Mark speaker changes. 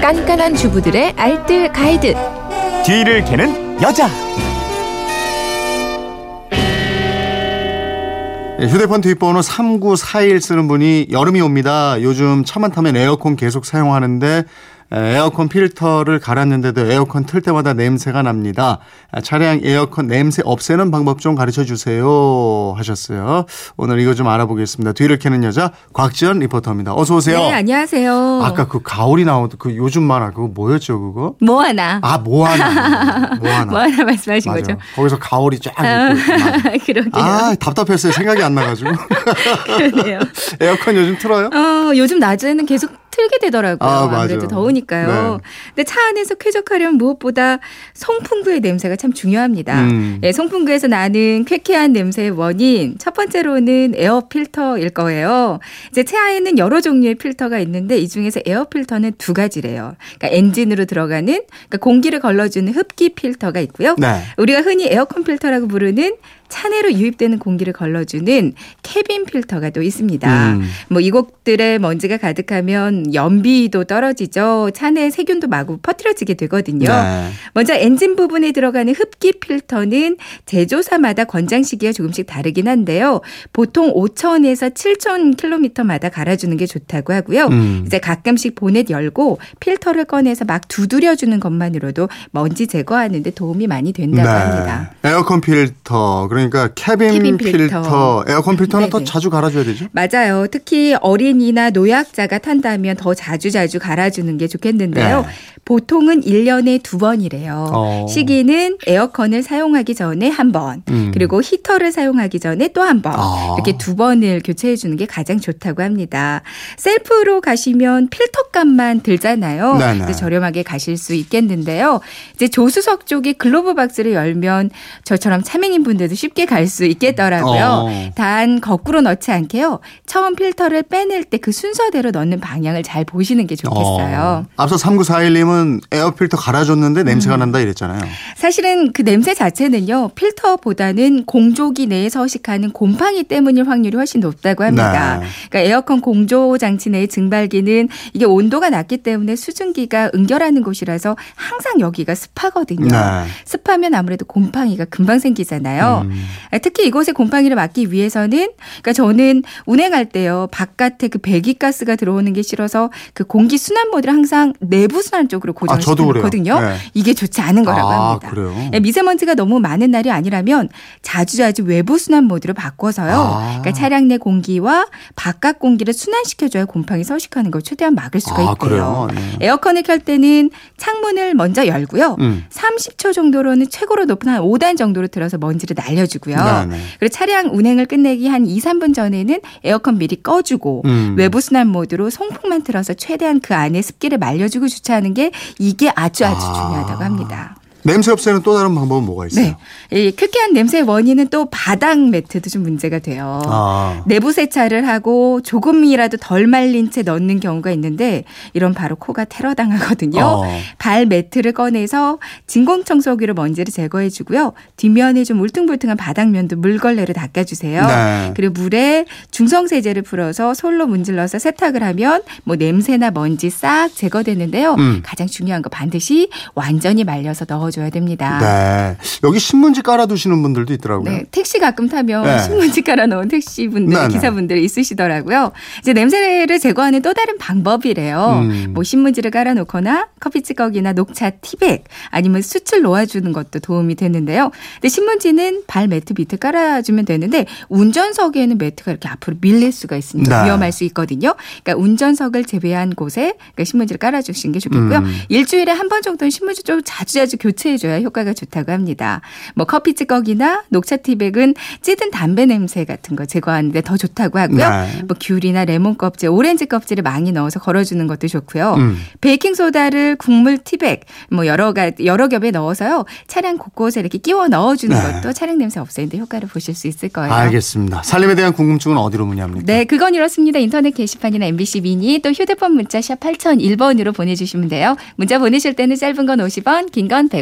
Speaker 1: 깐깐한 주부들의 알뜰 가이드.
Speaker 2: 뒤를 캐는 여자.
Speaker 3: 예, 휴대폰 뒷번호 3941 쓰는 분이 여름이 옵니다. 요즘 차만 타면 에어컨 계속 사용하는데 에어컨 필터를 갈았는데도 에어컨 틀 때마다 냄새가 납니다. 아, 차량 에어컨 냄새 없애는 방법 좀 가르쳐 주세요 하셨어요. 오늘 이거 좀 알아보겠습니다. 뒤를 캐는 여자 곽지연 리포터입니다. 어서 오세요.
Speaker 4: 네, 안녕하세요.
Speaker 3: 아까 그 가오리 나오던 그 요즘 만화 그거 뭐였죠 그거?
Speaker 4: 뭐하나.
Speaker 3: 아 뭐하나 뭐하나
Speaker 4: 뭐하나 말씀하신
Speaker 3: 맞아.
Speaker 4: 거죠?
Speaker 3: 거기서 가오리 쫙 맞아.
Speaker 4: 그러게요.
Speaker 3: 아 답답했어요. 생각이 안 나가지고
Speaker 4: 그러네요.
Speaker 3: 에어컨 요즘 틀어요?
Speaker 4: 어, 요즘 낮에는 계속 틀게 되더라고요.
Speaker 3: 아.
Speaker 4: 무래도 더우니까요.
Speaker 3: 네.
Speaker 4: 근데 차 안에서 쾌적하려면 무엇보다 송풍구의 냄새가 참 중요합니다.
Speaker 3: 음.
Speaker 4: 예, 송풍구에서 나는 쾌쾌한 냄새의 원인 첫 번째로는 에어 필터일 거예요. 이제 차 안에는 여러 종류의 필터가 있는데 이 중에서 에어 필터는 두 가지래요. 그러니까 엔진으로 들어가는 그러니까 공기를 걸러주는 흡기 필터가 있고요.
Speaker 3: 네.
Speaker 4: 우리가 흔히 에어컨 필터라고 부르는 차내로 유입되는 공기를 걸러주는 cabin 필터가 또 있습니다.
Speaker 3: 음.
Speaker 4: 뭐 이곳들에 먼지가 가득하면 연비도 떨어지죠. 차내 세균도 마구 퍼뜨려지게 되거든요.
Speaker 3: 네.
Speaker 4: 먼저 엔진 부분에 들어가는 흡기 필터는 제조사마다 권장 시기가 조금씩 다르긴 한데요. 보통 5천에서 7천 킬로미터마다 갈아주는 게 좋다고 하고요.
Speaker 3: 음.
Speaker 4: 이제 가끔씩 보넷 열고 필터를 꺼내서 막 두드려주는 것만으로도 먼지 제거하는데 도움이 많이 된다고 합니다.
Speaker 3: 네. 에어컨 필터 그러니까
Speaker 4: cabin, cabin
Speaker 3: 필터.
Speaker 4: 필터.
Speaker 3: 에어컨 필터는 더
Speaker 4: 네네.
Speaker 3: 자주 갈아줘야 되죠?
Speaker 4: 맞아요. 특히 어린이나 노약자가 탄다면 더 자주 자주 갈아주는 게 좋겠는데요.
Speaker 3: 네.
Speaker 4: 보통은 1년에 두 번이래요.
Speaker 3: 어.
Speaker 4: 시기는 에어컨을 사용하기 전에 한 번,
Speaker 3: 음.
Speaker 4: 그리고 히터를 사용하기 전에 또 한 번,
Speaker 3: 아.
Speaker 4: 이렇게 두 번을 교체해 주는 게 가장 좋다고 합니다. 셀프로 가시면 필터 값만 들잖아요.
Speaker 3: 네네.
Speaker 4: 그래서 저렴하게 가실 수 있겠는데요. 이제 조수석 쪽에 glove box를 열면 저처럼 차맹인 분들도 쉽게 갈 수 있겠더라고요.
Speaker 3: 어.
Speaker 4: 단 거꾸로 넣지 않게요. 처음 필터를 빼낼 때 그 순서대로 넣는 방향을 잘 보시는 게 좋겠어요.
Speaker 3: 어. 앞서 3941님은 에어 필터 갈아줬는데 냄새가 난다 이랬잖아요.
Speaker 4: 사실은 그 냄새 자체는요 필터보다는 공조기 내에 서식하는 곰팡이 때문일 확률이 훨씬 높다고 합니다.
Speaker 3: 네.
Speaker 4: 그러니까 에어컨 공조 장치 내의 증발기는 이게 온도가 낮기 때문에 수증기가 응결하는 곳이라서 항상 여기가 습하거든요.
Speaker 3: 네.
Speaker 4: 습하면 아무래도 곰팡이가 금방 생기잖아요.
Speaker 3: 음.
Speaker 4: 아, 특히 이곳에 곰팡이를 막기 위해서는 그러니까 저는 운행할 때요 바깥에 그 배기가스가 들어오는 게 싫어서 그 공기 순환 모드를 항상 내부 순환 쪽으로
Speaker 3: 아, 그래요.
Speaker 4: 놓거든요.
Speaker 3: 네.
Speaker 4: 이게 좋지 않은 거라고
Speaker 3: 아,
Speaker 4: 합니다.
Speaker 3: 그래요?
Speaker 4: 예, 미세먼지가 너무 많은 날이 아니라면 자주자주 외부 순환 모드로 바꿔서요.
Speaker 3: 아.
Speaker 4: 그러니까 차량 내 공기와 바깥 공기를 순환시켜줘야 곰팡이 서식하는 걸 최대한 막을 수가
Speaker 3: 아. 그래요? 네.
Speaker 4: 에어컨을 켤 때는 창문을 먼저 열고요.
Speaker 3: 음.
Speaker 4: 30초 정도로는 최고로 높은 한 5단 정도로 들어서 먼지를 날려 주고요.
Speaker 3: 네네.
Speaker 4: 그리고 차량 운행을 끝내기 한 2, 3분 전에는 에어컨 미리 꺼주고
Speaker 3: 음.
Speaker 4: 외부 순환 모드로 송풍만 틀어서 최대한 그 안에 습기를 말려주고 주차하는 게 이게 아주 아주
Speaker 3: 아.
Speaker 4: 중요하다고 합니다.
Speaker 3: 냄새 없애는 또 다른 방법은 뭐가 있어요?
Speaker 4: 네. 이 쾌쾌한 냄새의 원인은 또 바닥 매트도 좀 문제가 돼요.
Speaker 3: 아.
Speaker 4: 내부 세차를 하고 조금이라도 덜 말린 채 넣는 경우가 있는데 이런 바로 코가 테러당하거든요.
Speaker 3: 어.
Speaker 4: 발 매트를 꺼내서 진공 청소기로 먼지를 제거해 주고요. 뒷면에 좀 울퉁불퉁한 바닥면도 물걸레로 닦아 주세요.
Speaker 3: 네.
Speaker 4: 그리고 물에 중성 세제를 풀어서 솔로 문질러서 세탁을 하면 뭐 냄새나 먼지 싹 제거되는데요.
Speaker 3: 음.
Speaker 4: 가장 중요한 거 반드시 완전히 말려서 넣어 줘야 됩니다.
Speaker 3: 네. 여기 신문지 깔아두시는 분들도 있더라고요.
Speaker 4: 네, 택시 가끔 타면
Speaker 3: 네.
Speaker 4: 신문지 깔아놓은 택시분들,
Speaker 3: 네, 네.
Speaker 4: 기사분들 있으시더라고요. 이제 냄새를 제거하는 또 다른 방법이래요.
Speaker 3: 음.
Speaker 4: 뭐 신문지를 깔아놓거나 커피 찌꺼기나 녹차 티백 아니면 숯을 놓아주는 것도 도움이 되는데요. 근데 신문지는 발 매트 밑에 깔아주면 되는데 운전석에는 매트가 이렇게 앞으로 밀릴 수가 있으니까
Speaker 3: 네.
Speaker 4: 위험할 수 있거든요. 그러니까 운전석을 제외한 곳에 그러니까 신문지를 깔아주시는 게 좋겠고요.
Speaker 3: 음.
Speaker 4: 일주일에 한 번 정도는 신문지 좀 자주자주 교체 해줘야 효과가 좋다고 합니다. 뭐 커피 찌꺼기나 녹차 티백은 찌든 담배 냄새 같은 거 제거하는데 더 좋다고 하고요.
Speaker 3: 네.
Speaker 4: 뭐 귤이나 레몬 껍질, 오렌지 껍질을 많이 넣어서 걸어주는 것도 좋고요.
Speaker 3: 음.
Speaker 4: 베이킹 소다를 국물 티백 뭐 여러 가 여러 겹에 넣어서요 차량 곳곳에 이렇게 끼워 넣어주는
Speaker 3: 네.
Speaker 4: 것도 차량 냄새 없애는데 효과를 보실 수 있을 거예요.
Speaker 3: 알겠습니다. 살림에 대한 궁금증은 어디로 문의합니까?
Speaker 4: 네, 그건 이렇습니다. 인터넷 게시판이나 MBC 미니 또 휴대폰 문자 샵 8001번으로 보내주시면 돼요. 문자 보내실 때는 짧은 건 50원, 긴 건